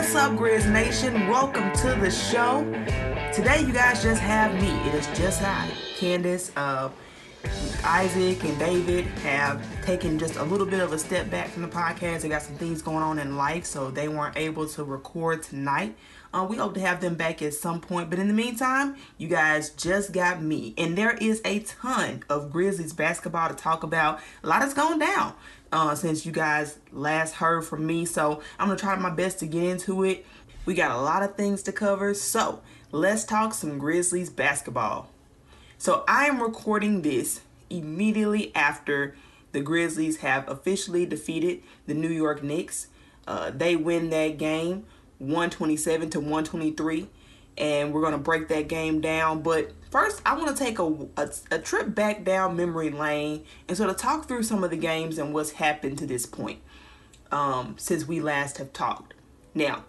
What's up, Grizz Nation? Welcome to the show. Today, you guys just have me. It is just I, Candace. Uh, Isaac and David have taken just a little bit of a step back from the podcast. They got some things going on in life, so they weren't able to record tonight. Uh, we hope to have them back at some point, but in the meantime, you guys just got me, and there is a ton of Grizzlies basketball to talk about. A lot has gone down uh, since you guys last heard from me, so I'm gonna try my best to get into it. We got a lot of things to cover, so let's talk some Grizzlies basketball. So I am recording this immediately after the Grizzlies have officially defeated the New York Knicks. Uh, they win that game 127 to 123 and we're going to break that game down. But first, I want to take a, a, a, trip back down memory lane and sort of talk through some of the games and what's happened to this point um, since we last have talked. Now,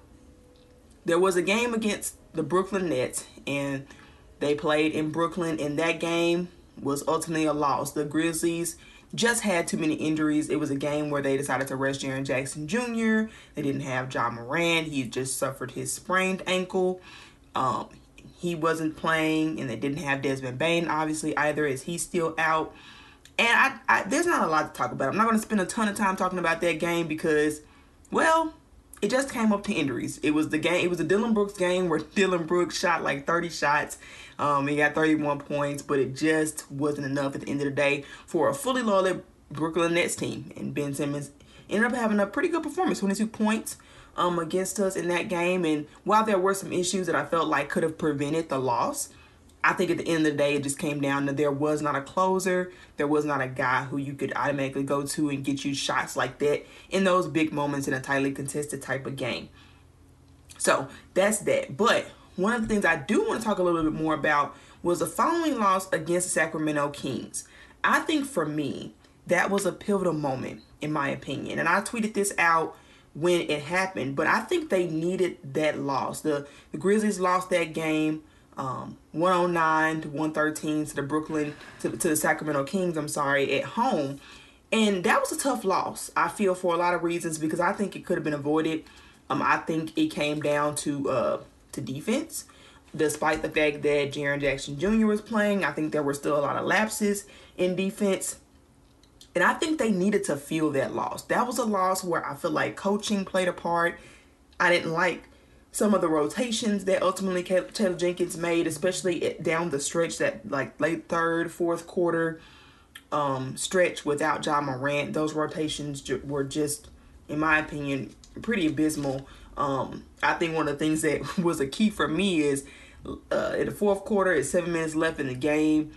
there was a game against the Brooklyn Nets, and they played in Brooklyn, and that game was ultimately a loss. The Grizzlies just had too many injuries. It was a game where they decided to rest Jaren Jackson Jr. They didn't have John Morant. He just suffered his sprained ankle. Um, he wasn't playing, and they didn't have Desmond Bane, obviously, either, as he's still out. And I, I there's not a lot to talk about. I'm not going to spend a ton of time talking about that game because, well, it just came up to injuries. It was the game. It was a Dillon Brooks game where Dillon Brooks shot like 30 shots. Um, he got 31 points, but it just wasn't enough at the end of the day for a fully loaded Brooklyn Nets team. And Ben Simmons ended up having a pretty good performance, 22 points um, against us in that game. And while there were some issues that I felt like could have prevented the loss, I think at the end of the day, it just came down to there was not a closer. There was not a guy who you could automatically go to and get you shots like that in those big moments in a tightly contested type of game. So that's that. But one of the things I do want to talk a little bit more about was the following loss against the Sacramento Kings. I think for me, that was a pivotal moment, in my opinion. And I tweeted this out when it happened, but I think they needed that loss. The, the Grizzlies lost that game um, 109 to 113 to the Brooklyn to, to the Sacramento Kings. I'm sorry at home, and that was a tough loss. I feel for a lot of reasons because I think it could have been avoided. Um, I think it came down to uh, to defense. Despite the fact that Jaren Jackson Jr. was playing, I think there were still a lot of lapses in defense. And I think they needed to feel that loss. That was a loss where I feel like coaching played a part. I didn't like some of the rotations that ultimately Taylor Jenkins made, especially down the stretch that like late third, fourth quarter um, stretch without John Morant. Those rotations were just, in my opinion, pretty abysmal. Um, I think one of the things that was a key for me is uh, in the fourth quarter, it's seven minutes left in the game.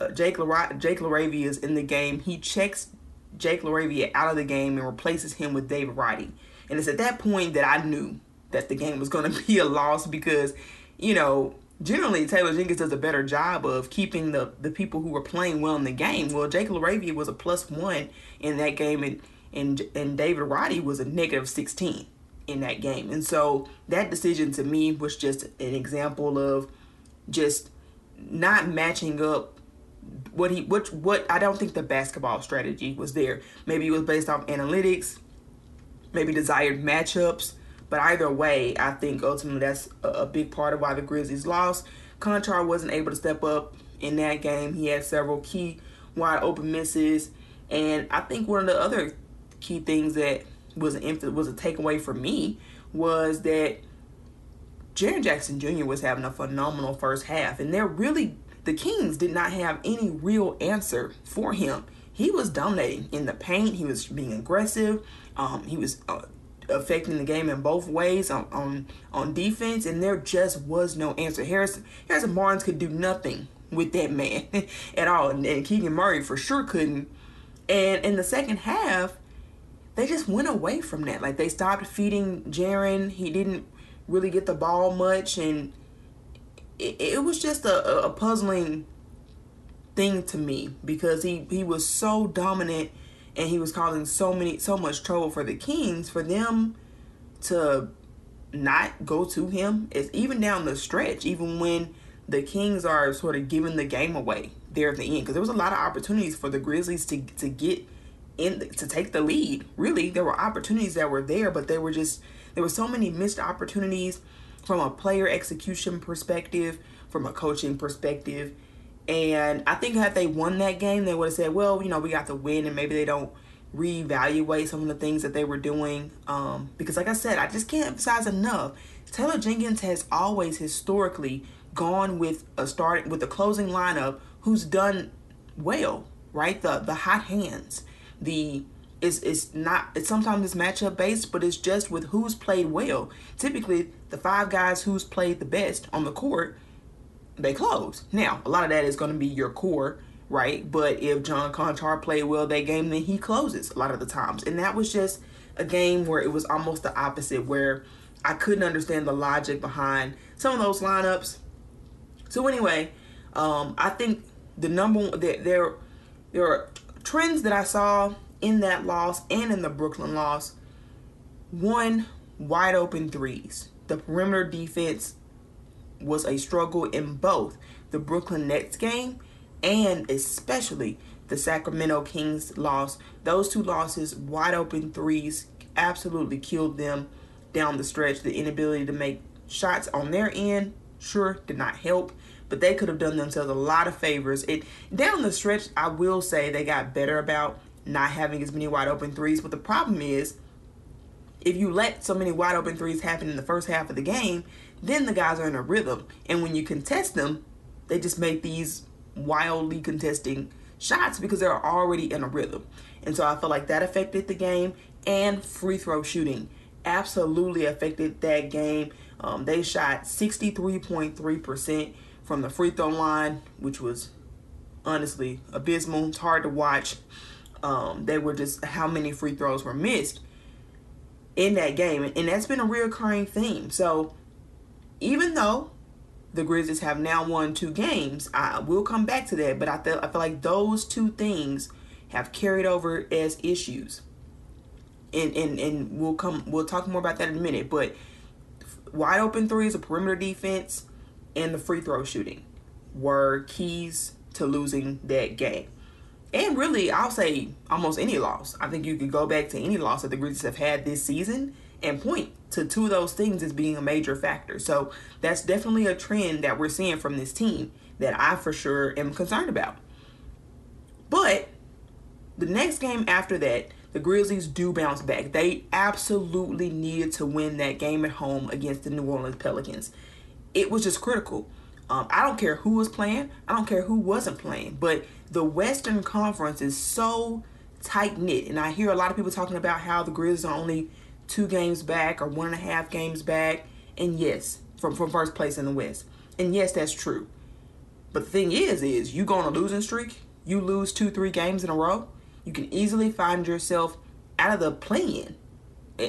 Uh, Jake Jake LaRavia is in the game. He checks Jake LaRavia out of the game and replaces him with David Roddy. And it's at that point that I knew that the game was going to be a loss because, you know, generally Taylor Jenkins does a better job of keeping the, the people who were playing well in the game. Well, Jake LaRavia was a plus one in that game, and, and, and David Roddy was a negative 16 in that game. And so that decision to me was just an example of just not matching up what he what what I don't think the basketball strategy was there. Maybe it was based off analytics, maybe desired matchups, but either way, I think ultimately that's a, big part of why the Grizzlies lost. Konchar wasn't able to step up in that game. He had several key wide open misses, and I think one of the other key things that was an was a takeaway for me was that Jaren Jackson Jr. was having a phenomenal first half, and they're really the Kings did not have any real answer for him. He was dominating in the paint. He was being aggressive. Um, he was uh, affecting the game in both ways on on, on defense, and there just was no answer. Harrison Harrison Barnes could do nothing with that man at all, and, and Keegan Murray for sure couldn't. And in the second half, they just went away from that. Like they stopped feeding Jaren. He didn't really get the ball much, and it, it was just a, a puzzling thing to me because he he was so dominant and he was causing so many so much trouble for the Kings for them to not go to him. Is even down the stretch even when the Kings are sort of giving the game away there at the end because there was a lot of opportunities for the Grizzlies to to get in to take the lead. Really there were opportunities that were there but they were just there were so many missed opportunities from a player execution perspective, from a coaching perspective. And I think had they won that game, they would have said, well, you know, we got the win, and maybe they don't reevaluate some of the things that they were doing. Um, because, like I said, I just can't emphasize enough. Taylor Jenkins has always historically gone with a start with a closing lineup who's done well, right? The the hot hands, the it's, it's not it's sometimes it's matchup based but it's just with who's played well typically the five guys who's played the best on the court they close. Now a lot of that is going to be your core right? But if john konchar played well that game then he closes a lot of the times. And that was just a game where it was almost the opposite where i couldn't understand the logic behind some of those lineups. So anyway um, i think the number there there, there are trends that i saw in that loss and in the Brooklyn loss, one wide open threes. The perimeter defense was a struggle in both the Brooklyn Nets game and especially the Sacramento Kings loss. Those two losses, wide open threes, absolutely killed them down the stretch. The inability to make shots on their end sure did not help, but they could have done themselves a lot of favors. It down the stretch, I will say they got better about not having as many wide open threes. But the problem is, if you let so many wide open threes happen in the first half of the game, then the guys are in a rhythm. And when you contest them, they just make these wildly contesting shots because they're already in a rhythm. And so I feel like that affected the game and free throw shooting absolutely affected that game. Um, they shot 63.3% from the free throw line, which was honestly abysmal. It's hard to watch um, they were just how many free throws were missed in that game, and that's been a reoccurring theme. So even though the Grizzlies have now won two games, I will come back to that, but I feel I feel like those two things have carried over as issues. And, and and we'll come we'll talk more about that in a minute but wide open threes a perimeter defense and the free throw shooting were keys to losing that game and really, I'll say almost any loss. I think you could go back to any loss that the Grizzlies have had this season and point to two of those things as being a major factor. So that's definitely a trend that we're seeing from this team that I for sure am concerned about. But the next game after that, the Grizzlies do bounce back. They absolutely needed to win that game at home against the New Orleans Pelicans. It was just critical. Um, I don't care who was playing. I don't care who wasn't playing. But the Western Conference is so tight knit, and I hear a lot of people talking about how the Grizzlies are only two games back or one and a half games back. And yes, from from first place in the West. And yes, that's true. But the thing is, is you go on a losing streak, you lose two, three games in a row, you can easily find yourself out of the play-in.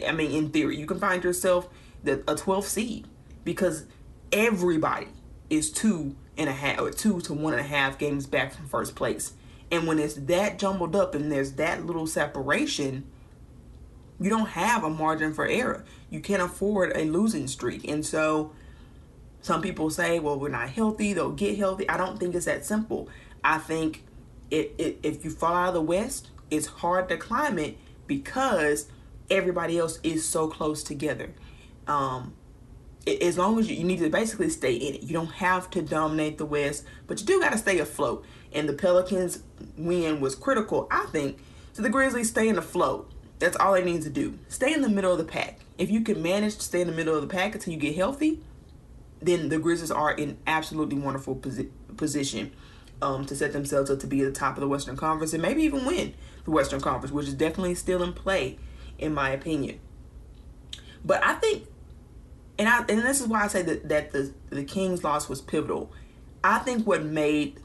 I mean, in theory, you can find yourself the a 12th seed because everybody is two and a half or two to one and a half games back from first place. And when it's that jumbled up and there's that little separation, you don't have a margin for error. You can't afford a losing streak. And so some people say, well, we're not healthy, they'll get healthy. I don't think it's that simple. I think it, it, if you fall out of the West, it's hard to climb it because everybody else is so close together. Um, as long as you, you need to basically stay in it. You don't have to dominate the West, but you do got to stay afloat. And the Pelicans win was critical, I think, to the Grizzlies staying afloat. That's all they need to do. Stay in the middle of the pack. If you can manage to stay in the middle of the pack until you get healthy, then the Grizzlies are in absolutely wonderful posi- position um, to set themselves up to be at the top of the Western Conference and maybe even win the Western Conference, which is definitely still in play, in my opinion. But I think and I and this is why I say that that the the Kings loss was pivotal. I think what made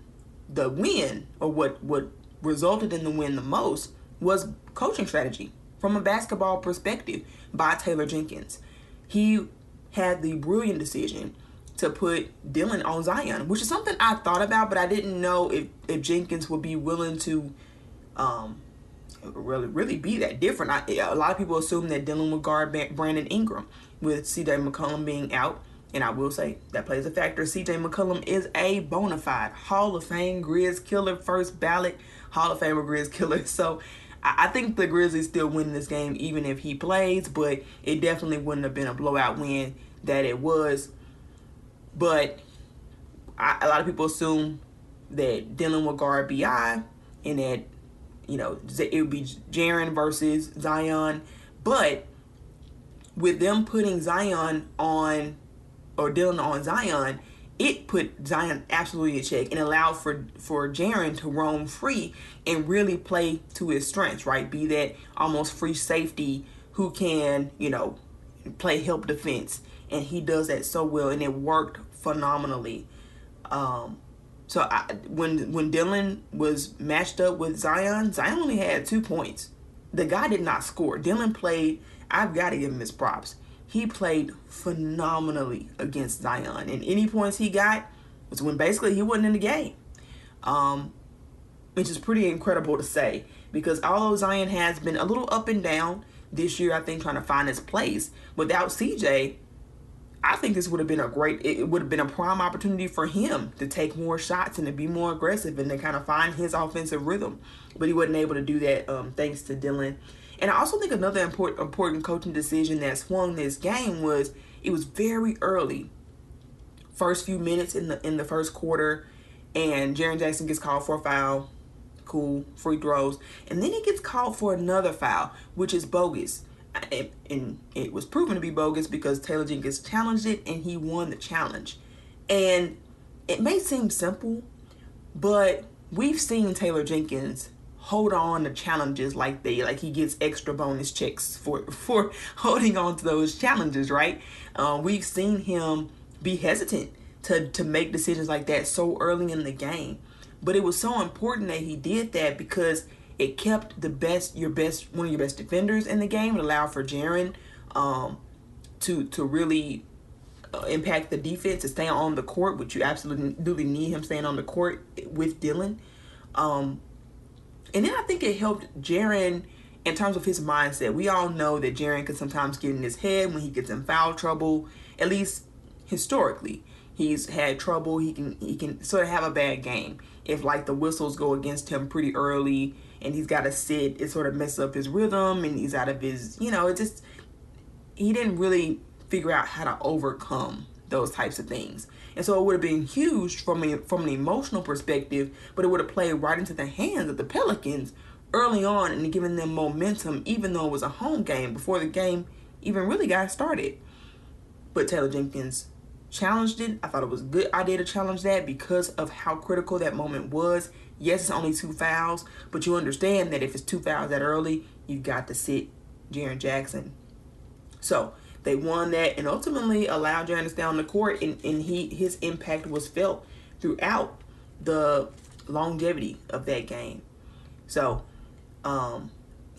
the win or what what resulted in the win the most was coaching strategy from a basketball perspective by Taylor Jenkins. He had the brilliant decision to put Dillon on Zion, which is something I thought about, but I didn't know if, if Jenkins would be willing to um, really really be that different. I, a lot of people assume that Dillon would guard Brandon Ingram with CJ McCollum being out. And I will say that plays a factor. CJ McCollum is a bona fide Hall of Fame Grizz killer, first ballot Hall of Famer Grizz killer. So I, think the Grizzlies still win this game even if he plays, but it definitely wouldn't have been a blowout win that it was. But I, a lot of people assume that Dillon will guard BI and that you know it would be Jaren versus Zion, but with them putting Zion on or Dillon on Zion, it put Zion absolutely in check and allowed for for Jaren to roam free and really play to his strengths, right? Be that almost free safety who can, you know, play help defense. And he does that so well and it worked phenomenally. Um, so I, when when Dillon was matched up with Zion, Zion only had two points. The guy did not score. Dillon played. I've got to give him his props. He played phenomenally against Zion, and any points he got was when basically he wasn't in the game, um, which is pretty incredible to say because although Zion has been a little up and down this year, I think trying to find his place without CJ, I think this would have been a great, it would have been a prime opportunity for him to take more shots and to be more aggressive and to kind of find his offensive rhythm. But he wasn't able to do that um, thanks to Dillon. And I also think another important, important coaching decision that swung this game was it was very early, first few minutes in the in the first quarter, and Jaren Jackson gets called for a foul. Cool, free throws, and then he gets called for another foul, which is bogus and it was proven to be bogus because Taylor Jenkins challenged it and he won the challenge. And it may seem simple, but we've seen Taylor Jenkins hold on to challenges like they like he gets extra bonus checks for for holding on to those challenges, right? Uh, we've seen him be hesitant to to make decisions like that so early in the game. But it was so important that he did that because it kept the best, your best, one of your best defenders in the game. It allowed for Jaren um, to to really uh, impact the defense to stay on the court, which you absolutely need him staying on the court with Dillon Um, and then I think it helped Jaren in terms of his mindset. We all know that Jaren can sometimes get in his head when he gets in foul trouble. At least historically, he's had trouble. He can he can sort of have a bad game if like the whistles go against him pretty early and he's got to sit, it sort of messes up his rhythm and he's out of his, you know, it just, he didn't really figure out how to overcome those types of things. And so it would have been huge from a, from an emotional perspective, but it would have played right into the hands of the Pelicans early on and given them momentum, even though it was a home game before the game even really got started. But Taylor Jenkins challenged it. I thought it was a good idea to challenge that because of how critical that moment was. Yes, it's only two fouls, but you understand that if it's two fouls that early, you've got to sit Jaren Jackson. So they won that and ultimately allowed to on the court, and, and he his impact was felt throughout the longevity of that game. So, um,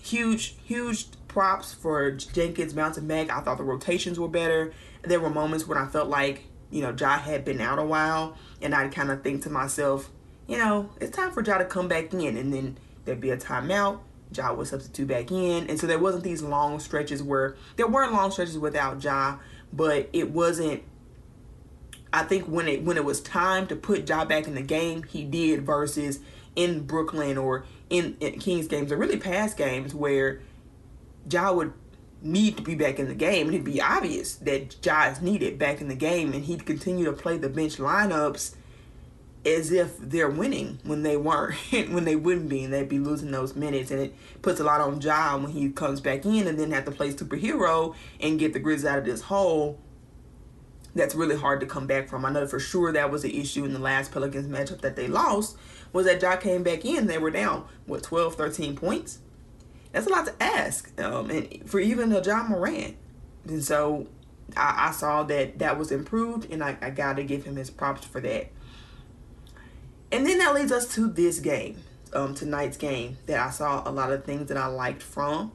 huge, huge props for Jenkins bouncing back. I thought the rotations were better. There were moments when I felt like, you know, Ja had been out a while, and I'd kind of think to myself, you know, it's time for Ja to come back in. And then there'd be a timeout. Ja would substitute back in. And so there wasn't these long stretches where there weren't long stretches without Ja, but it wasn't I think when it when it was time to put Ja back in the game, he did versus in Brooklyn or in, in Kings games or really past games where Ja would need to be back in the game and it'd be obvious that Ja is needed back in the game and he'd continue to play the bench lineups as if they're winning when they weren't, when they wouldn't be, and they'd be losing those minutes. And it puts a lot on John when he comes back in and then have to play superhero and get the Grizz out of this hole. That's really hard to come back from. I know for sure that was an issue in the last Pelicans matchup that they lost, was that John came back in, they were down, what, 12, 13 points? That's a lot to ask, um, and for even a John Morant. And so I, I, saw that that was improved, and I, I got to give him his props for that. And then that leads us to this game, um, tonight's game, that I saw a lot of things that I liked from.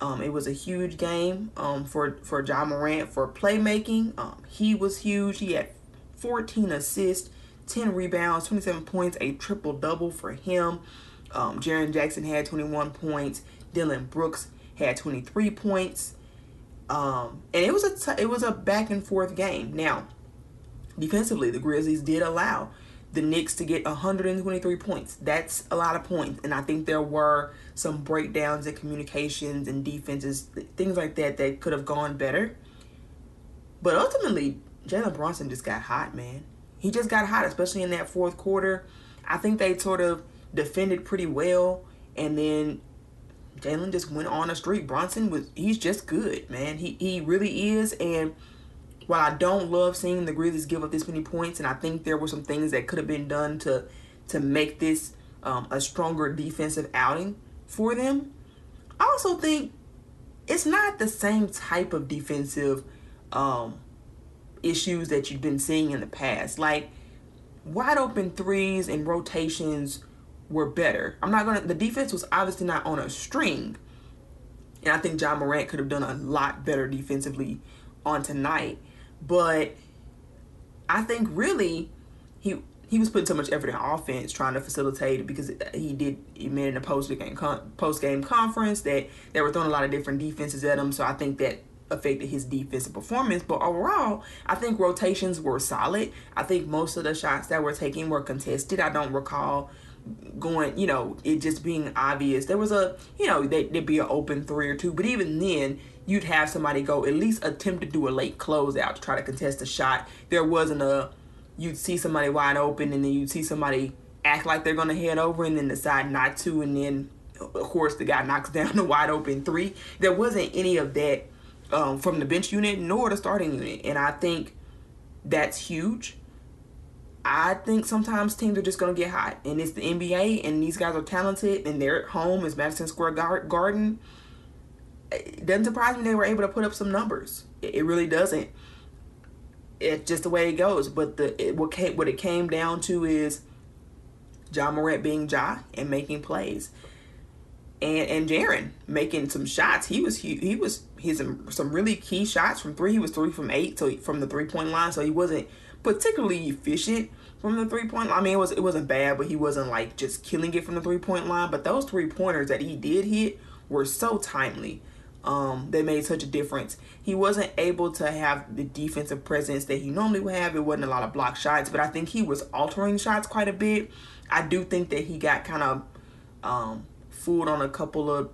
Um, it was a huge game um, for, for Ja Morant for playmaking. Um, he was huge. He had 14 assists, 10 rebounds, 27 points, a triple double for him. Um, Jaren Jackson had 21 points. Dillon Brooks had 23 points. Um, and it was a it was a back and forth game. Now, defensively, the Grizzlies did allow the Knicks to get 123 points. That's a lot of points. And I think there were some breakdowns in communications and defenses, things like that, that could have gone better. But ultimately, Jalen Brunson just got hot, man. He just got hot, especially in that fourth quarter. I think they sort of defended pretty well. And then Jalen just went on a streak. Brunson was he's just good, man. He he really is. And while I don't love seeing the Grizzlies give up this many points, and I think there were some things that could have been done to to make this um, a stronger defensive outing for them, I also think it's not the same type of defensive um, issues that you've been seeing in the past. Like wide open threes and rotations were better. I'm not gonna. The defense was obviously not on a string, and I think John Morant could have done a lot better defensively on tonight. But I think really he he was putting so much effort in offense trying to facilitate it because he did he made in a post game post game conference that they were throwing a lot of different defenses at him. So I think that affected his defensive performance. But overall, I think rotations were solid. I think most of the shots that were taken were contested. I don't recall going, you know, it just being obvious. There was a, you know, they, would be an open three or two, but even then, you'd have somebody go at least attempt to do a late closeout to try to contest a shot. There wasn't a, you'd see somebody wide open and then you'd see somebody act like they're to head over and then decide not to, and then, of course, the guy knocks down the wide open three. There wasn't any of that um, from the bench unit nor the starting unit, and I think that's huge. I think sometimes teams are just to get hot, and it's the NBA, and these guys are talented, and they're at home. It's Madison Square Garden. It doesn't surprise me they were able to put up some numbers. It, really doesn't. It's just the way it goes. But the it, what came, what it came down to is Ja Morant being Ja and making plays, and and Jaren making some shots. He was he, he was he's some some really key shots from three. He was three from eight, so from the three point line. So he wasn't particularly efficient from the three point line. I mean, it was it wasn't bad, but he wasn't like just killing it from the three point line. But those three pointers that he did hit were so timely. Um, they made such a difference. He wasn't able to have the defensive presence that he normally would have. It wasn't a lot of block shots, but I think he was altering shots quite a bit. I do think that he got kind of um, fooled on a couple of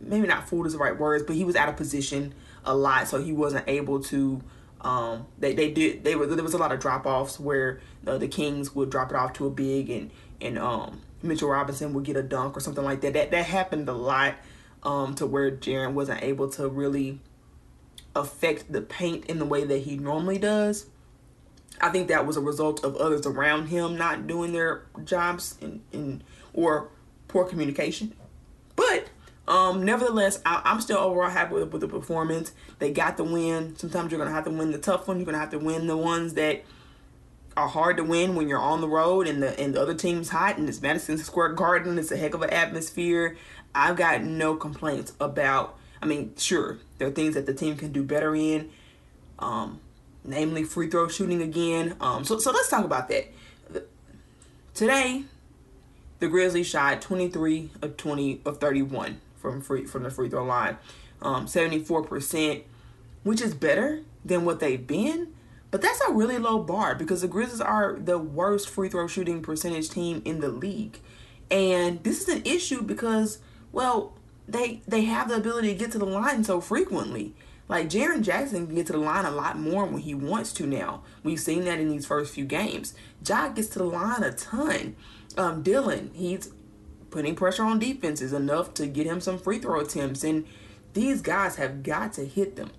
maybe not fooled is the right words, but he was out of position a lot, so he wasn't able to um, they they did they were there was a lot of drop offs where uh, the Kings would drop it off to a big and and um, Mitchell Robinson would get a dunk or something like that. That that happened a lot um, to where Jaren wasn't able to really affect the paint in the way that he normally does. I think that was a result of others around him not doing their jobs in or poor communication. But um, nevertheless, I, am still overall happy with, with, the performance. They got the win. Sometimes you're gonna have to win the tough one. You're gonna have to win the ones that are hard to win when you're on the road and the and the other team's hot and it's Madison Square Garden. It's a heck of an atmosphere. I've got no complaints about. I mean, sure, there are things that the team can do better in, um, namely free throw shooting again. Um, so so let's talk about that. Today, the Grizzlies shot 23 of 20 of 31 from free from the free throw line, um, 74%, which is better than what they've been. But that's a really low bar because the Grizzlies are the worst free throw shooting percentage team in the league. And this is an issue because, well, they they have the ability to get to the line so frequently. Like Jaren Jackson can get to the line a lot more when he wants to now. We've seen that in these first few games. Jock gets to the line a ton. Um, Dillon, he's putting pressure on defenses enough to get him some free throw attempts. And these guys have got to hit them.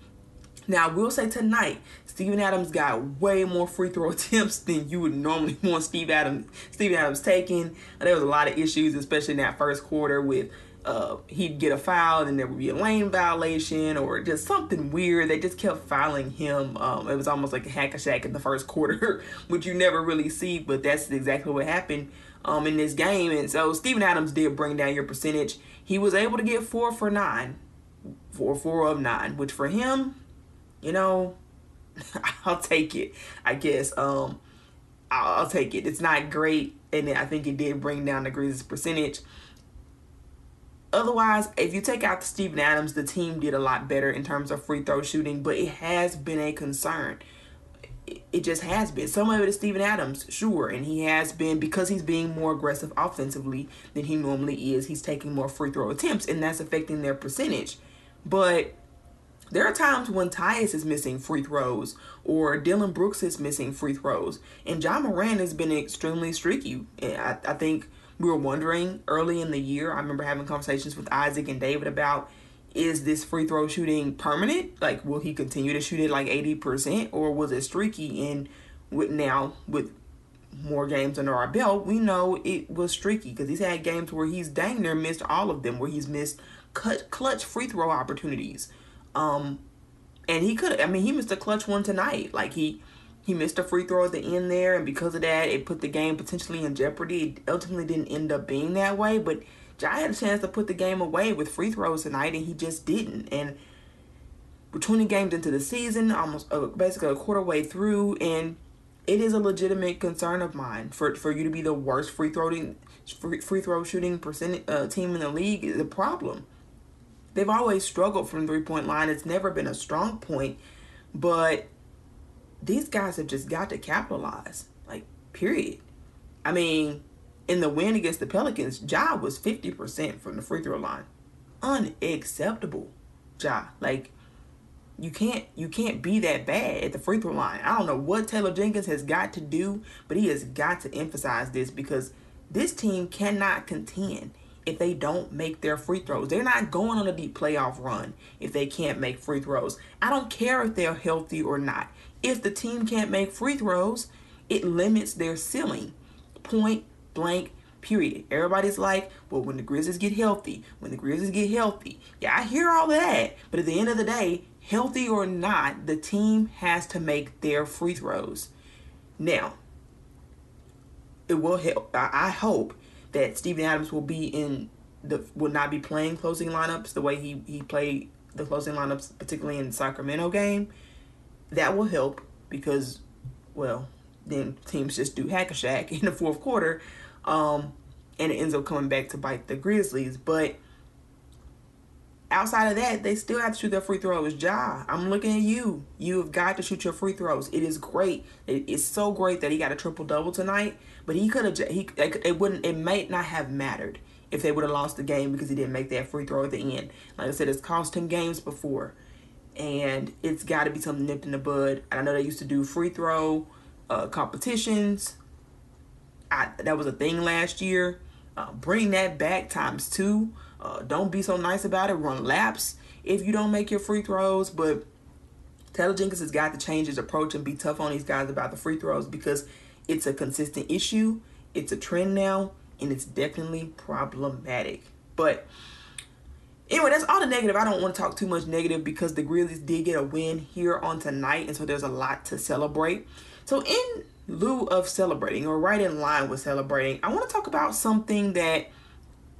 Now, I will say tonight, Steven Adams got way more free throw attempts than you would normally want Steve Adams, Steven Adams taking. There was a lot of issues, especially in that first quarter with uh, he'd get a foul and there would be a lane violation or just something weird. They just kept fouling him. Um, it was almost like a hack a Shaq in the first quarter, which you never really see, but that's exactly what happened um, in this game. And so Steven Adams did bring down your percentage. He was able to get four for nine, four four of nine, which for him, you know, I'll take it. I guess um, I'll, I'll take it. It's not great, and I think it did bring down the Grizzlies' percentage. Otherwise, if you take out Steven Adams, the team did a lot better in terms of free throw shooting, but it has been a concern it just has been. Some of it is Steven Adams, sure, and he has been because he's being more aggressive offensively than he normally is. He's taking more free throw attempts, and that's affecting their percentage. But there are times when Tyus is missing free throws or Dillon Brooks is missing free throws, and Ja Morant has been extremely streaky. I, I think we were wondering early in the year. I remember having conversations with Isaac and David about is this free throw shooting permanent? Like, will he continue to shoot it like 80%, or was it streaky? And with now, with more games under our belt, we know it was streaky because he's had games where he's dang near missed all of them, where he's missed cut clutch free throw opportunities. Um, and he could, I mean, he missed a clutch one tonight. Like he he missed a free throw at the end there, and because of that, it put the game potentially in jeopardy. It ultimately didn't end up being that way, but Ja had a chance to put the game away with free throws tonight, and he just didn't. And we're 20 games into the season, almost uh, basically a quarter way through, and it is a legitimate concern of mine for for you to be the worst free throwing free, free throw shooting percent uh, team in the league is a problem. They've always struggled from three point line. It's never been a strong point, but these guys have just got to capitalize. Like period. I mean, in the win against the Pelicans, Ja was 50% from the free throw line. Unacceptable. Ja. Like you can't you can't be that bad at the free throw line. I don't know what Taylor Jenkins has got to do, but he has got to emphasize this because this team cannot contend if they don't make their free throws. They're not going on a deep playoff run if they can't make free throws. I don't care if they're healthy or not. If the team can't make free throws, it limits their ceiling. Point blank period. Everybody's like, well, when the Grizzlies get healthy, when the Grizzlies get healthy. Yeah, I hear all that. But at the end of the day, healthy or not, the team has to make their free throws. Now, it will help. I hope that Steven Adams will be in the will not be playing closing lineups the way he he played the closing lineups, particularly in the Sacramento game. That will help because, well, then teams just do hack a Shaq in the fourth quarter um, and it ends up coming back to bite the Grizzlies. But outside of that, they still have to shoot their free throws. Ja, I'm looking at you. You have got to shoot your free throws. It is great. it's so great that he got a triple double tonight. But he could have. He it wouldn't. It might not have mattered if they would have lost the game because he didn't make that free throw at the end. Like I said, it's cost him games before, and it's got to be something nipped in the bud. I know they used to do free throw uh, competitions I, that was a thing last year. Uh, bring that back times two. Uh, don't be so nice about it. Run laps if you don't make your free throws. But Taylor Jenkins has got to change his approach and be tough on these guys about the free throws because it's a consistent issue. It's a trend now, and it's definitely problematic. But anyway, that's all the negative. I don't want to talk too much negative because the Grizzlies did get a win here on tonight, and so there's a lot to celebrate. So in lieu of celebrating or right in line with celebrating, I want to talk about something that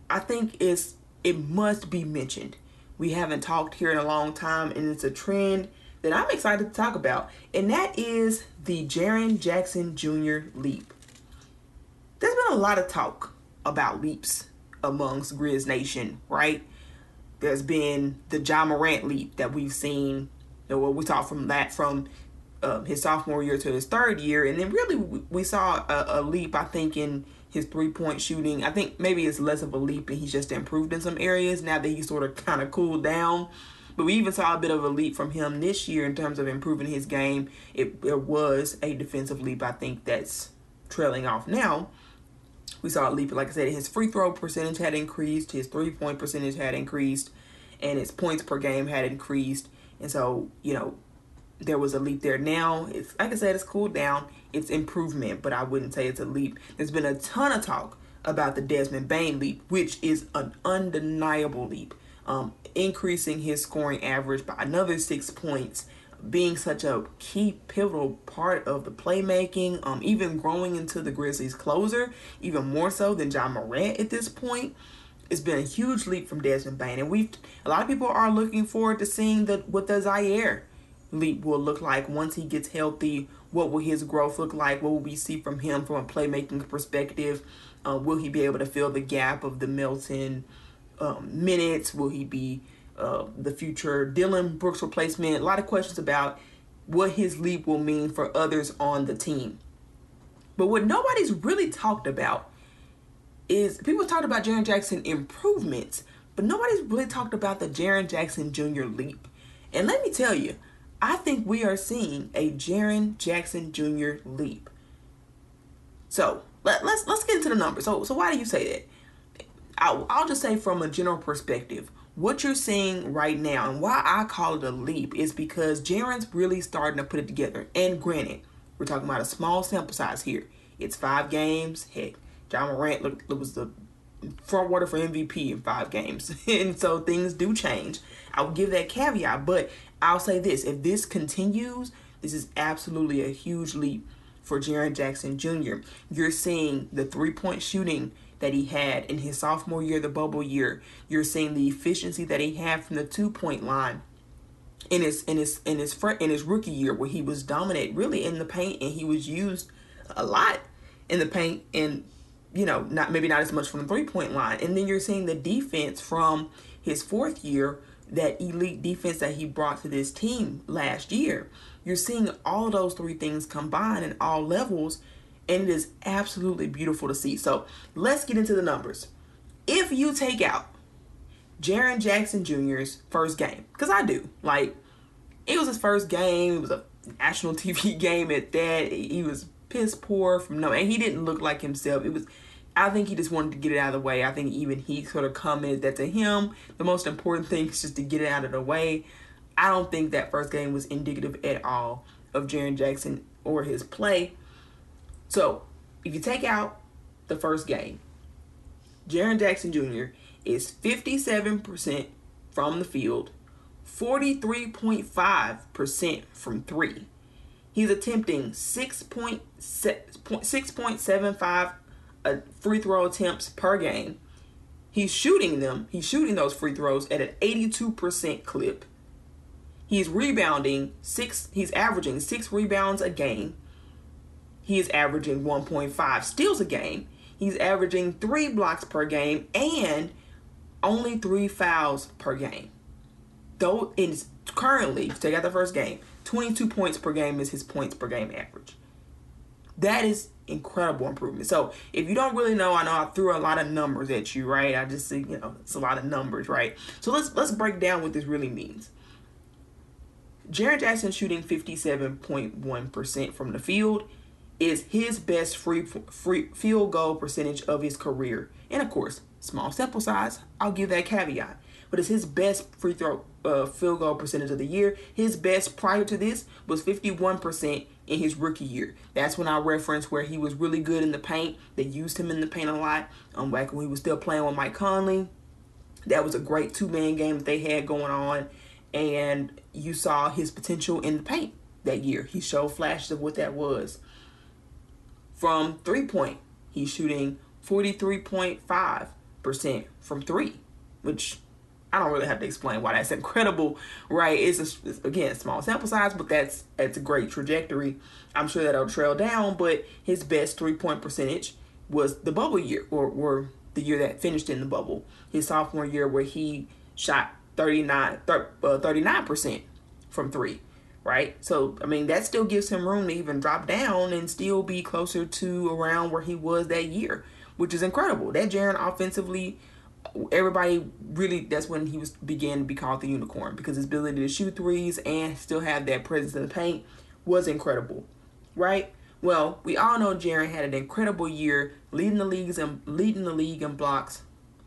I think is it must be mentioned. We haven't talked here in a long time, and it's a trend that I'm excited to talk about, and that is the Jaren Jackson Jr. leap. There's been a lot of talk about leaps amongst Grizz Nation, right? There's been the John Morant leap that we've seen. You know, we talked from that from uh, his sophomore year to his third year, and then really we saw a, a leap. I think in his three point shooting. I think maybe it's less of a leap, and he's just improved in some areas now that he's sort of kind of cooled down. But we even saw a bit of a leap from him this year in terms of improving his game. It, it was a defensive leap. I think that's trailing off now. We saw a leap, like I said, his free throw percentage had increased, his three point percentage had increased, and his points per game had increased. And so, you know, there was a leap there. Now, it's like I said, it's cooled down. It's improvement, but I wouldn't say it's a leap. There's been a ton of talk about the Desmond Bane leap, which is an undeniable leap. Um, increasing his scoring average by another six points, being such a key pivotal part of the playmaking, um, even growing into the Grizzlies closer, even more so than John Morant at this point. It's been a huge leap from Desmond Bane, and we've a lot of people are looking forward to seeing the what the Ziaire leap will look like once he gets healthy. What will his growth look like? What will we see from him from a playmaking perspective? Uh, will he be able to fill the gap of the Milton um, minutes? Will he be uh, the future Dillon Brooks replacement? A lot of questions about what his leap will mean for others on the team. But what nobody's really talked about is people talked about Jaren Jackson improvements, but nobody's really talked about the Jaren Jackson Jr. leap. And let me tell you, I think we are seeing a Jaren Jackson Jr. leap. So let, let's let's get into the numbers. So so why do you say that? I'll, I'll just say from a general perspective, what you're seeing right now and why I call it a leap is because Jaren's really starting to put it together. And granted, we're talking about a small sample size here. It's five games. Heck, Ja Morant look, was the front water for MVP in five games. and so things do change. I'll give that caveat, but I'll say this if this continues, this is absolutely a huge leap for Jaren Jackson Jr. You're seeing the three point shooting that he had in his sophomore year, the bubble year. You're seeing the efficiency that he had from the two point line in his in his in his in his rookie year where he was dominant really in the paint and he was used a lot in the paint and you know not maybe not as much from the three point line and then you're seeing the defense from his fourth year that elite defense that he brought to this team last year you're seeing all those three things combined in all levels and it is absolutely beautiful to see so let's get into the numbers if you take out Jaren Jackson Jr.'s first game. Because I do. Like, it was his first game. It was a national TV game at that. He was piss poor from no, and he didn't look like himself. It was, I think he just wanted to get it out of the way. I think even he sort of commented that to him, the most important thing is just to get it out of the way. I don't think that first game was indicative at all of Jaren Jackson or his play. So, if you take out the first game, Jaren Jackson Jr is 57% from the field, 43.5% from three. He's attempting 6.75 uh, free throw attempts per game. He's shooting them, he's shooting those free throws at an 82% clip. He's rebounding six, he's averaging six rebounds a game. He is averaging 1.5 steals a game. He's averaging three blocks per game and only three fouls per game. Though it's currently, take out the first game, 22 points per game is his points per game average. That is incredible improvement. So if you don't really know, I know I threw a lot of numbers at you, right? I just see, you know, it's a lot of numbers, right? So let's let's break down what this really means. Jaren Jackson shooting 57.1% from the field is his best free free field goal percentage of his career. And of course, Small sample size, I'll give that caveat. But it's his best free throw uh, field goal percentage of the year. His best prior to this was 51% in his rookie year. That's when I referenced where he was really good in the paint. They used him in the paint a lot. Um, back when he was still playing with Mike Conley. That was a great two-man game that they had going on. And you saw his potential in the paint that year. He showed flashes of what that was. From three-point, he's shooting 43.5 percent from three, which I don't really have to explain why that's incredible, right? It's, a, it's again small sample size, but that's that's a great trajectory. I'm sure that'll trail down, but his best three point percentage was the bubble year, or, or the year that finished in the bubble, his sophomore year, where he shot 39 uh, percent from three, right? So I mean that still gives him room to even drop down and still be closer to around where he was that year which is incredible. That Jaren offensively, everybody really that's when he was began to be called the unicorn because his ability to shoot threes and still have that presence in the paint was incredible, right? Well, we all know Jaren had an incredible year, leading the leagues and leading the league in blocks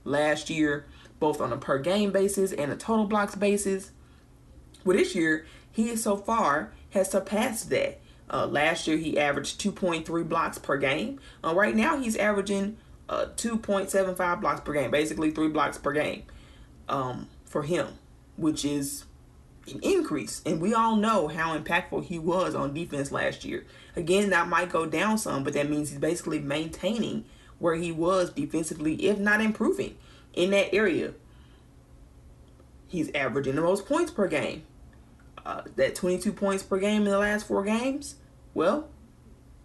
last year, both on a per game basis and a total blocks basis. Well, this year he so far has surpassed that. Uh, last year he averaged 2.3 blocks per game. Uh, right now he's averaging uh, 2.75 blocks per game, basically three blocks per game um, for him, which is an increase. And we all know how impactful he was on defense last year. Again, that might go down some, but that means he's basically maintaining where he was defensively, if not improving in that area. He's averaging the most points per game. Uh, that 22 points per game in the last four games. Well,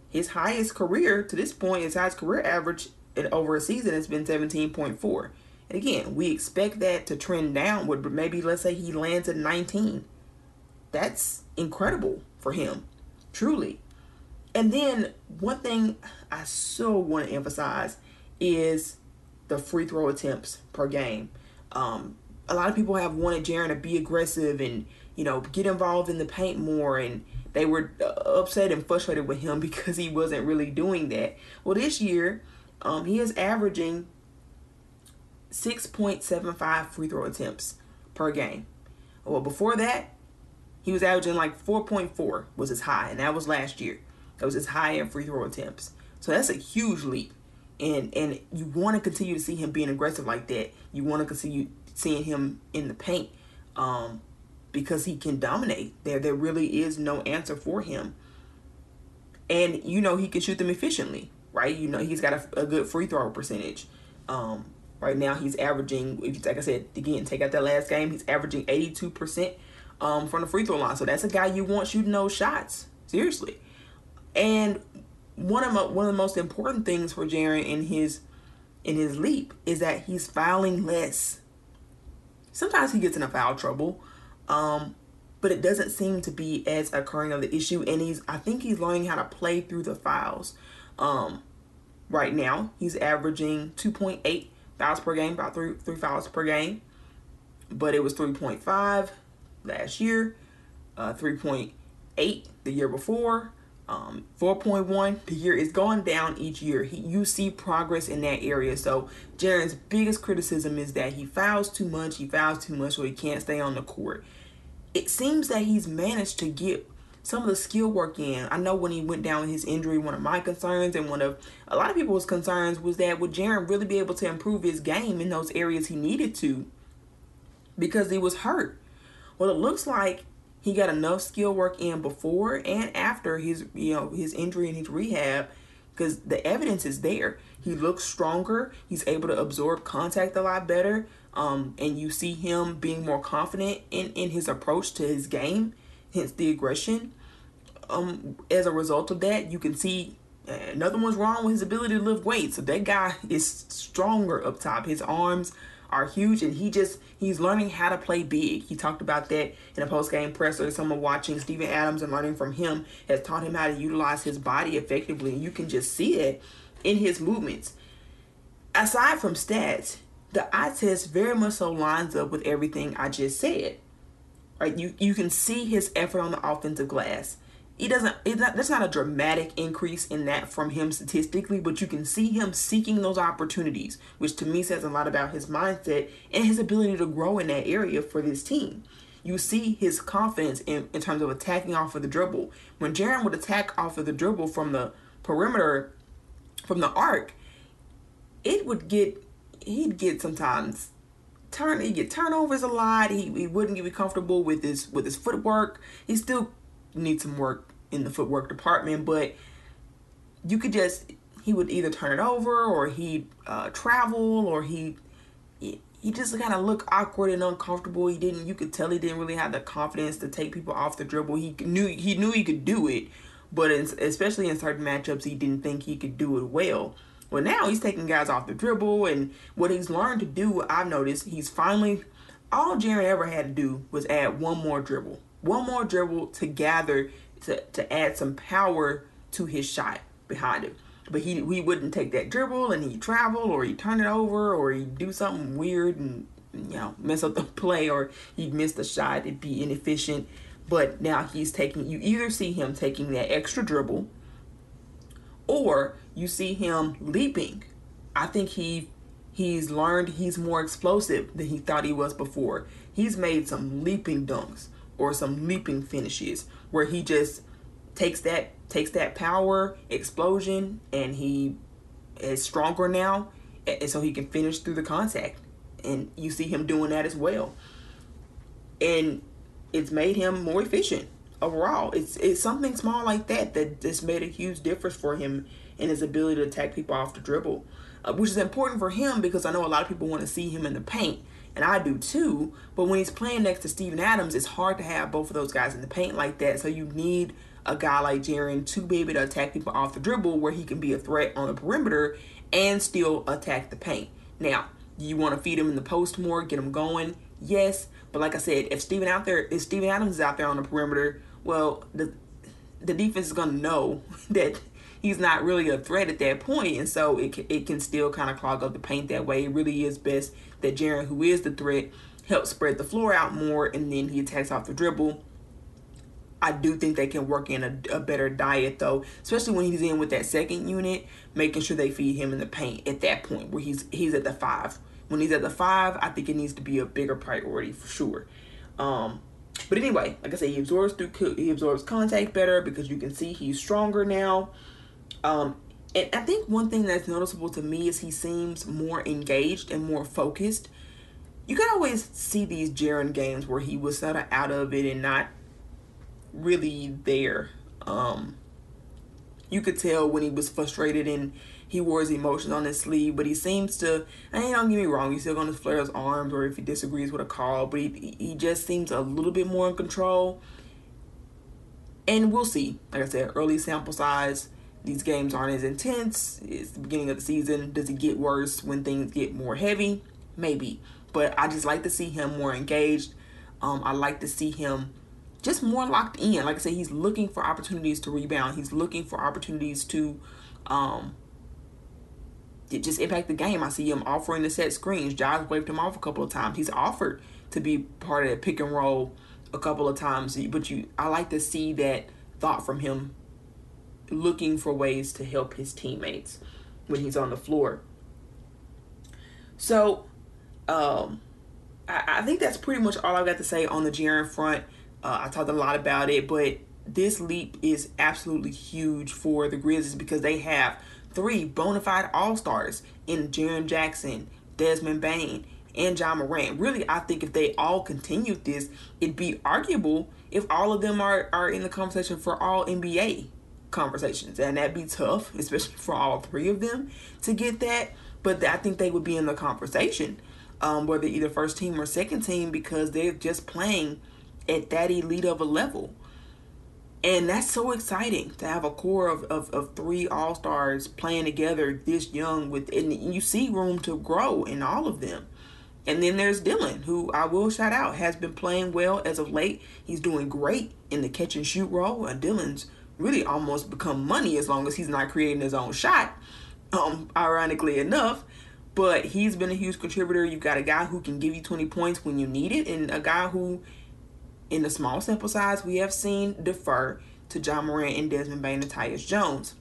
his highest career to this point, his highest career average in over a season has been 17.4. And again, we expect that to trend downward, but maybe let's say he lands at 19. That's incredible for him, truly. And then one thing I so want to emphasize is the free throw attempts per game. Um, a lot of people have wanted Jaren to be aggressive and you know get involved in the paint more, and they were uh, upset and frustrated with him because he wasn't really doing that. Well, this year, um, he is averaging 6.75 free throw attempts per game. Well, before that, he was averaging like 4.4 was his high, and that was last year. That was his high in free throw attempts. So that's a huge leap. And and you want to continue to see him being aggressive like that. You want to continue seeing him in the paint um, because he can dominate. There there really is no answer for him. And you know he can shoot them efficiently, right? You know he's got a, a good free throw percentage. Um, right now he's averaging, if you like I said again, take out that last game, he's averaging 82% um, from the free throw line. So that's a guy you want shooting those shots. Seriously. And one of my, one of the most important things for Jaren in his in his leap is that he's fouling less. Sometimes he gets in a foul trouble, um, but it doesn't seem to be as occurring of the issue. And he's I think he's learning how to play through the fouls. Um, right now, he's averaging 2.8 fouls per game, about three three fouls per game, but it was 3.5 last year, uh, 3.8 the year before, um, 4.1 the year is going down each year. He, you see progress in that area. So Jaren's biggest criticism is that he fouls too much. He fouls too much, so he can't stay on the court. It seems that he's managed to get some of the skill work in. I know when he went down with his injury, one of my concerns and one of a lot of people's concerns was that would Jaren really be able to improve his game in those areas he needed to because he was hurt. Well, it looks like he got enough skill work in before and after his you know his injury and his rehab because the evidence is there. He looks stronger. He's able to absorb contact a lot better. Um, and you see him being more confident in, in his approach to his game, hence the aggression. Um, as a result of that, you can see nothing was wrong with his ability to lift weights. So that guy is stronger up top. His arms are huge and he just he's learning how to play big. He talked about that in a post game presser. Someone watching Steven Adams and learning from him has taught him how to utilize his body effectively. And you can just see it in his movements. Aside from stats, the eye test very much so lines up with everything I just said. Right? You you can see his effort on the offensive glass he doesn't not, there's not a dramatic increase in that from him statistically but you can see him seeking those opportunities which to me says a lot about his mindset and his ability to grow in that area for this team. You see his confidence in, in terms of attacking off of the dribble. When Jaren would attack off of the dribble from the perimeter from the arc it would get he'd get sometimes turn he'd get turnovers a lot. He, he wouldn't be comfortable with his with his footwork. He still need some work in the footwork department, but you could just he would either turn it over or he'd uh, travel or he he just kind of looked awkward and uncomfortable. He didn't. You could tell he didn't really have the confidence to take people off the dribble. He knew he knew he could do it, but in, especially in certain matchups, he didn't think he could do it well. Well, now he's taking guys off the dribble, and what he's learned to do, I've noticed, he's finally all Jaren ever had to do was add one more dribble one more dribble to gather to, to add some power to his shot behind him. But he he wouldn't take that dribble and he'd travel or he'd turn it over or he'd do something weird and you know mess up the play or he'd miss the shot. It'd be inefficient. But now he's taking you either see him taking that extra dribble or you see him leaping. I think he he's learned he's more explosive than he thought he was before. He's made some leaping dunks or some leaping finishes where he just takes that takes that power explosion and he is stronger now and so he can finish through the contact. And you see him doing that as well. And it's made him more efficient overall. It's it's something small like that that just made a huge difference for him in his ability to attack people off the dribble uh, which is important for him because i know a lot of people want to see him in the paint and I do too. But when he's playing next to Steven Adams, it's hard to have both of those guys in the paint like that. So you need a guy like Jaren to be able to attack people off the dribble where he can be a threat on the perimeter and still attack the paint. Now, you want to feed him in the post more, get him going? Yes. But like I said, if Steven out there, if Steven Adams is out there on the perimeter, well, the the defense is to know that he's not really a threat at that point, and so it it can still kind of clog up the paint that way. It really is best that Jaren, who is the threat, helps spread the floor out more, and then he attacks off the dribble. I do think they can work in a, a, better diet though, especially when he's in with that second unit, making sure they feed him in the paint at that point where he's he's at the five. When he's at the five, I think it needs to be a bigger priority for sure. Um, but anyway, like I said, he absorbs through he absorbs contact better because you can see he's stronger now. Um, and I think one thing that's noticeable to me is he seems more engaged and more focused. You can always see these Jaren games where he was sort of out of it and not really there. Um, you could tell when he was frustrated and he wore his emotions on his sleeve, but he seems to, and don't get me wrong, he's still going to flare his arms or if he disagrees with a call, but he, he just seems a little bit more in control. And we'll see. Like I said, early sample size. These games aren't as intense. It's the beginning of the season. Does it get worse when things get more heavy? Maybe. But I just like to see him more engaged. Um, I like to see him just more locked in. Like I said, he's looking for opportunities to rebound. He's looking for opportunities to um, just impact the game. I see him offering to set screens. Josh waved him off a couple of times. He's offered to be part of the pick and roll a couple of times. But you, I like to see that thought from him, looking for ways to help his teammates when he's on the floor. So, um, I, I think that's pretty much all I've got to say on the Jaren front. Uh, I talked a lot about it, but this leap is absolutely huge for the Grizzlies because they have three bona fide all stars in Jaren Jackson, Desmond Bane, and John Morant. Really, I think if they all continued this, it'd be arguable if all of them are, are in the conversation for all NBA conversations. And that'd be tough, especially for all three of them to get that. But I think they would be in the conversation, um, whether either first team or second team, because they're just playing at that elite of a level. And that's so exciting to have a core of, of, of three all stars playing together this young with and you see room to grow in all of them. And then there's Dillon, who I will shout out, has been playing well as of late. He's doing great in the catch and shoot role. And Dillon's really almost become money as long as he's not creating his own shot. Um, ironically enough. But he's been a huge contributor. You've got a guy who can give you 20 points when you need it, and a guy who in the small sample size we have seen defer to John Morant and Desmond Bane and Tyus Jones.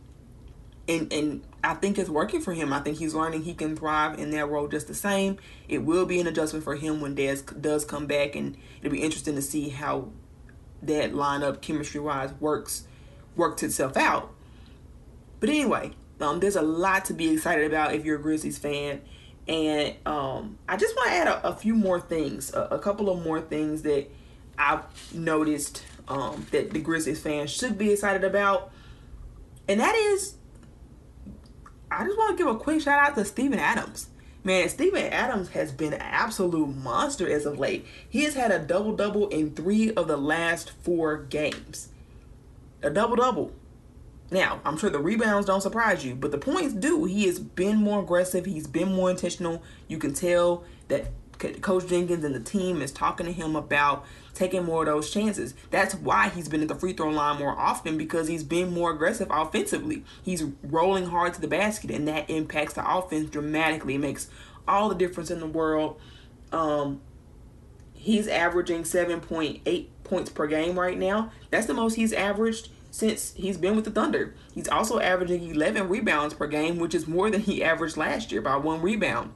And and I think it's working for him. I think he's learning he can thrive in that role just the same. It will be an adjustment for him when Des does come back, and it'll be interesting to see how that lineup chemistry wise works works itself out. But anyway, um, there's a lot to be excited about if you're a Grizzlies fan. And um, I just want to add a, a few more things, a, a couple of more things that I've noticed um, that the Grizzlies fans should be excited about, and that is, I just want to give a quick shout out to Steven Adams. Man, Steven Adams has been an absolute monster as of late. He has had a double double in three of the last four games. A double double. Now, I'm sure the rebounds don't surprise you, but the points do. He has been more aggressive. He's been more intentional. You can tell that Coach Jenkins and the team is talking to him about taking more of those chances. That's why he's been at the free throw line more often because he's been more aggressive offensively. He's rolling hard to the basket, and that impacts the offense dramatically. It makes all the difference in the world. Um, he's averaging 7.8 points per game right now. That's the most he's averaged since he's been with the Thunder. He's also averaging 11 rebounds per game, which is more than he averaged last year by one rebound.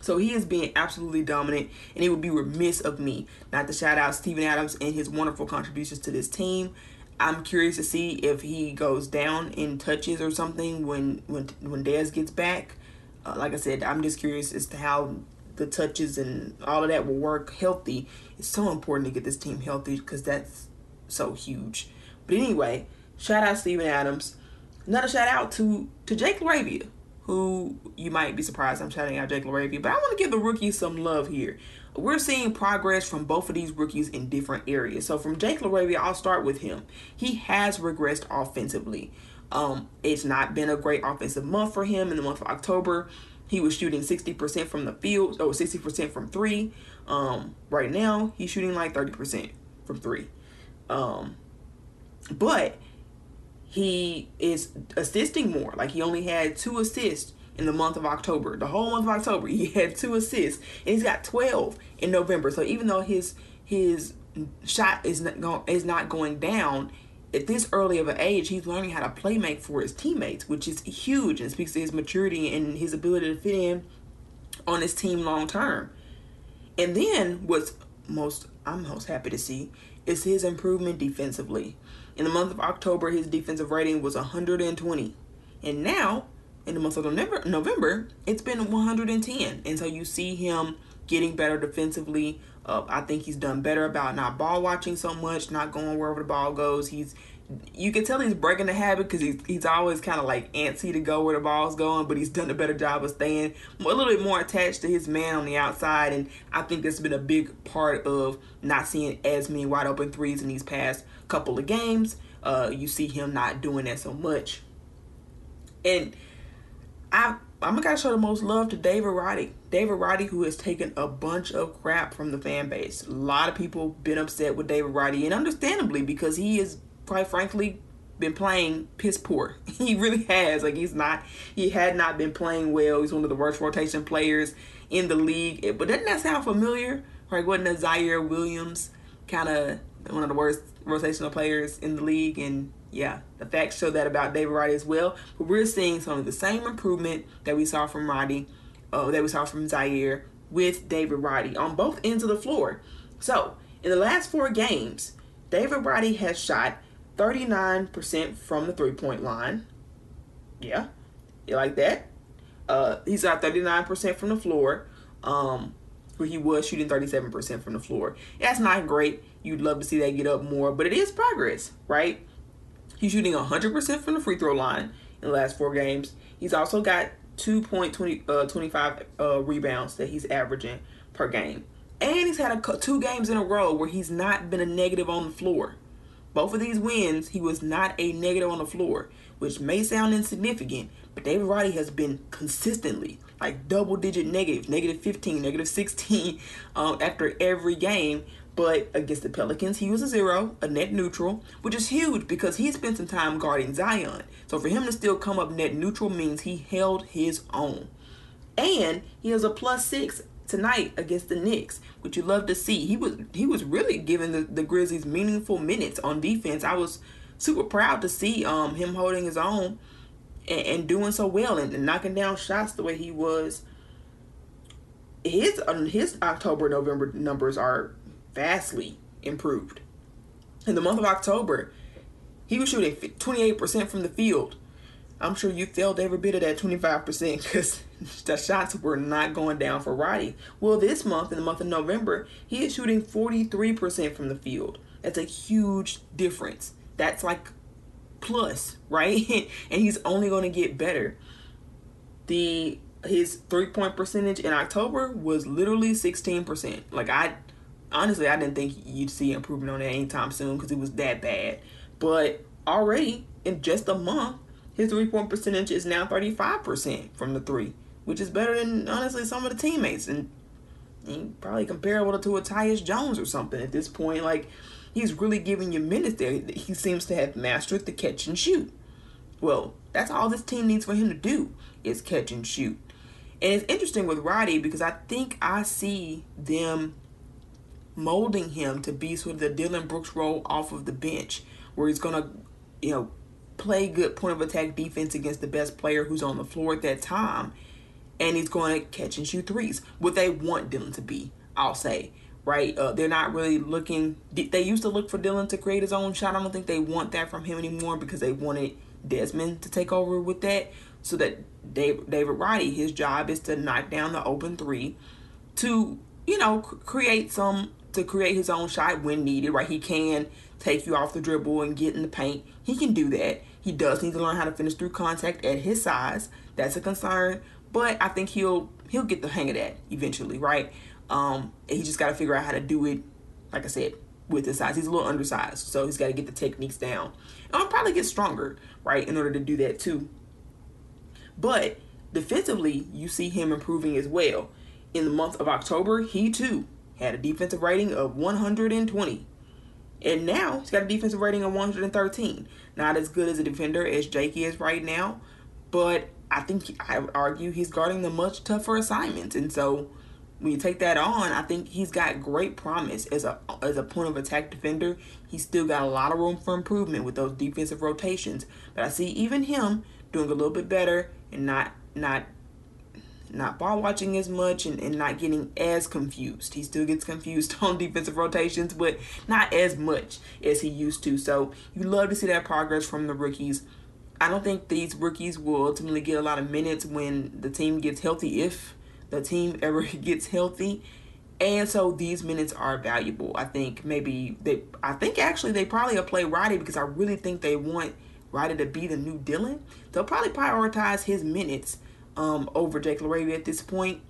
So he is being absolutely dominant, and it would be remiss of me not to shout out Steven Adams and his wonderful contributions to this team. I'm curious to see if he goes down in touches or something when when when Des gets back. Uh, like I said, I'm just curious as to how the touches and all of that will work healthy. It's so important to get this team healthy because that's so huge. But anyway, shout out Steven Adams. Another shout out to to Jake LaRavia who you might be surprised I'm shouting out Jake LaRavia, but I want to give the rookies some love here. We're seeing progress from both of these rookies in different areas. So from Jake LaRavia, I'll start with him. He has regressed offensively. Um, it's not been a great offensive month for him in the month of October. He was shooting 60% from the field, or 60% from three. Um, right now, he's shooting like 30% from three. Um, but he is assisting more. Like he only had two assists in the month of October. The whole month of October, he had two assists, and he's got 12 in November. So even though his his shot is not going is not going down at this early of an age, he's learning how to play make for his teammates, which is huge and speaks to his maturity and his ability to fit in on his team long term. And then what's most I'm most happy to see is his improvement defensively. In the month of October, his defensive rating was 120. And now, in the month of November, November it's been 110. And so you see him getting better defensively. Uh, I think he's done better about not ball watching so much, not going wherever the ball goes. He's you can tell he's breaking the habit because he's, he's always kind of like antsy to go where the ball's going, but he's done a better job of staying a little bit more attached to his man on the outside. And I think that's been a big part of not seeing as many wide open threes in these past couple of games. Uh, you see him not doing that so much. And I I'm gonna gotta show the most love to David Roddy. David Roddy, who has taken a bunch of crap from the fan base. A lot of people been upset with David Roddy, and understandably because he is, quite frankly, been playing piss poor. he really has. Like he's not. He had not been playing well. He's one of the worst rotation players in the league. But doesn't that sound familiar? Right? Wasn't that Ziaire Williams kind of one of the worst rotational players in the league? And yeah, the facts show that about David Roddy as well. But we're seeing some of the same improvement that we saw from Roddy, uh, that we saw from Ziaire with David Roddy on both ends of the floor. So in the last four games, David Roddy has shot 39% from the three point line. Yeah, you like that? Uh, he's got 39% from the floor. Um, where he was shooting 37% from the floor. That's not great. You'd love to see that get up more, but it is progress, right? He's shooting 100% from the free throw line in the last four games. He's also got 2.25 uh, uh, rebounds that he's averaging per game. And he's had a, two games in a row where he's not been a negative on the floor. Both of these wins, he was not a negative on the floor, which may sound insignificant, but David Roddy has been consistently like double digit negative 15, negative 16 um, after every game. But against the Pelicans, he was a zero, a net neutral, which is huge because he spent some time guarding Zion. So for him to still come up net neutral means he held his own. And he has a plus six tonight against the Knicks, which you love to see. He was he was really giving the, the Grizzlies meaningful minutes on defense. I was super proud to see um him holding his own and, and doing so well and, and, knocking down shots the way he was. His um, his October November numbers are vastly improved. In the month of October, he was shooting 28% from the field. I'm sure you felt every bit of that 25% because the shots were not going down for Roddy. Well, this month, in the month of November, he is shooting 43% from the field. That's a huge difference. That's like plus, right? and he's only going to get better. The his three point percentage in October was literally 16%. Like I honestly I didn't think you'd see improvement on that anytime soon because it was that bad. But already in just a month, his three point percentage is now 35% from the three, which is better than honestly some of the teammates and, and probably comparable to a Tyus Jones or something at this point. Like he's really giving you minutes there. He seems to have mastered the catch and shoot. Well, that's all this team needs for him to do is catch and shoot. And it's interesting with Roddy because I think I see them molding him to be sort of the Dillon Brooks role off of the bench, where he's gonna, you know, play good point of attack defense against the best player who's on the floor at that time, and he's going to catch and shoot threes. What they want Dillon to be, I'll say right? Uh, they're not really looking. They used to look for Dillon to create his own shot. I don't think they want that from him anymore because they wanted Desmond to take over with that. So that David, David Roddy, his job is to knock down the open three, to you know create some to create his own shot when needed. Right? He can take you off the dribble and get in the paint. He can do that. He does need to learn how to finish through contact at his size. That's a concern, but I think he'll he'll get the hang of that eventually, right? Um, he just got to figure out how to do it, like I said, with his size. He's a little undersized, so he's got to get the techniques down. And I'll probably get stronger, right, in order to do that too. But defensively, you see him improving as well. In the month of October, he too had a defensive rating of 120. And now he's got a defensive rating of 113. Not as good as a defender as Jake is right now, but I think I would argue he's guarding the much tougher assignments. And so when you take that on, I think he's got great promise as a as a point of attack defender. He's still got a lot of room for improvement with those defensive rotations. But I see even him doing a little bit better and not not not ball watching as much and, and not getting as confused. He still gets confused on defensive rotations, but not as much as he used to. So you love to see that progress from the rookies. I don't think these rookies will ultimately get a lot of minutes when the team gets healthy, if the team ever gets healthy. And so these minutes are valuable. I think maybe they, I think actually they probably will play Roddy because I really think they want Roddy to be the new Dillon. They'll probably prioritize his minutes um, over Jake LaRavia at this point.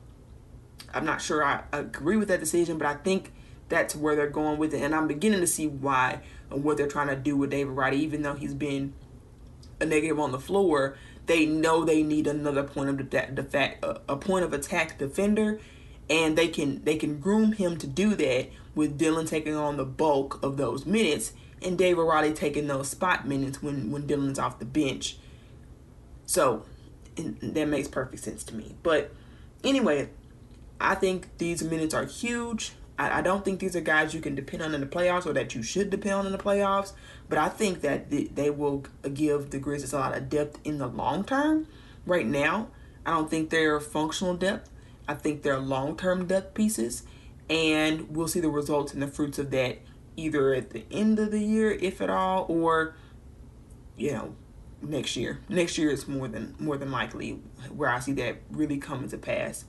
I'm not sure I agree with that decision, but I think that's where they're going with it. And I'm beginning to see why and what they're trying to do with David Roddy, even though he's been a negative on the floor. They know they need another point of the, fact a point of attack defender, and they can they can groom him to do that with Dillon taking on the bulk of those minutes and David Roddy taking those spot minutes when when Dillon's off the bench. So that makes perfect sense to me. But anyway, I think these minutes are huge. I, I, don't think these are guys you can depend on in the playoffs or that you should depend on in the playoffs. But I think that the, they will give the Grizzlies a lot of depth in the long term. Right now, I don't think they're functional depth. I think they're long term depth pieces. And we'll see the results and the fruits of that either at the end of the year, if at all, or, you know, next year. Next year is more than more than likely where I see that really coming to pass.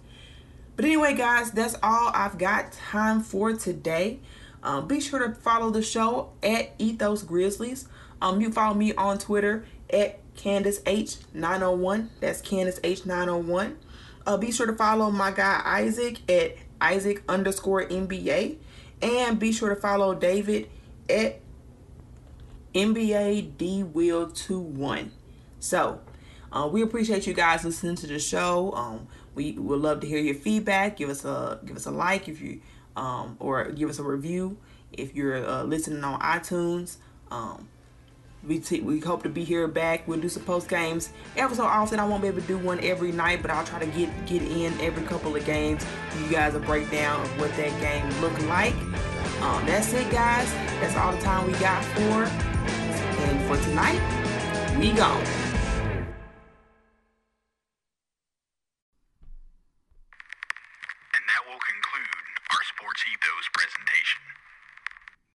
But anyway, guys, that's all I've got time for today. Um, be sure to follow the show at Ethos Grizzlies. Um, you follow me on Twitter at Candace H901. That's Candace H901. Uh, be sure to follow my guy Isaac at Isaac underscore NBA. And be sure to follow David at NBA D Will 2 1. So, uh, we appreciate you guys listening to the show. Um, we would love to hear your feedback. Give us a give us a like if you um, or give us a review if you're uh, listening on iTunes. Um, we t- we hope to be here back. We'll do some post games ever so often. I won't be able to do one every night, but I'll try to get get in every couple of games. You guys a breakdown of what that game looked like. Um, that's it, guys. That's all the time we got for. And for tonight, we gone.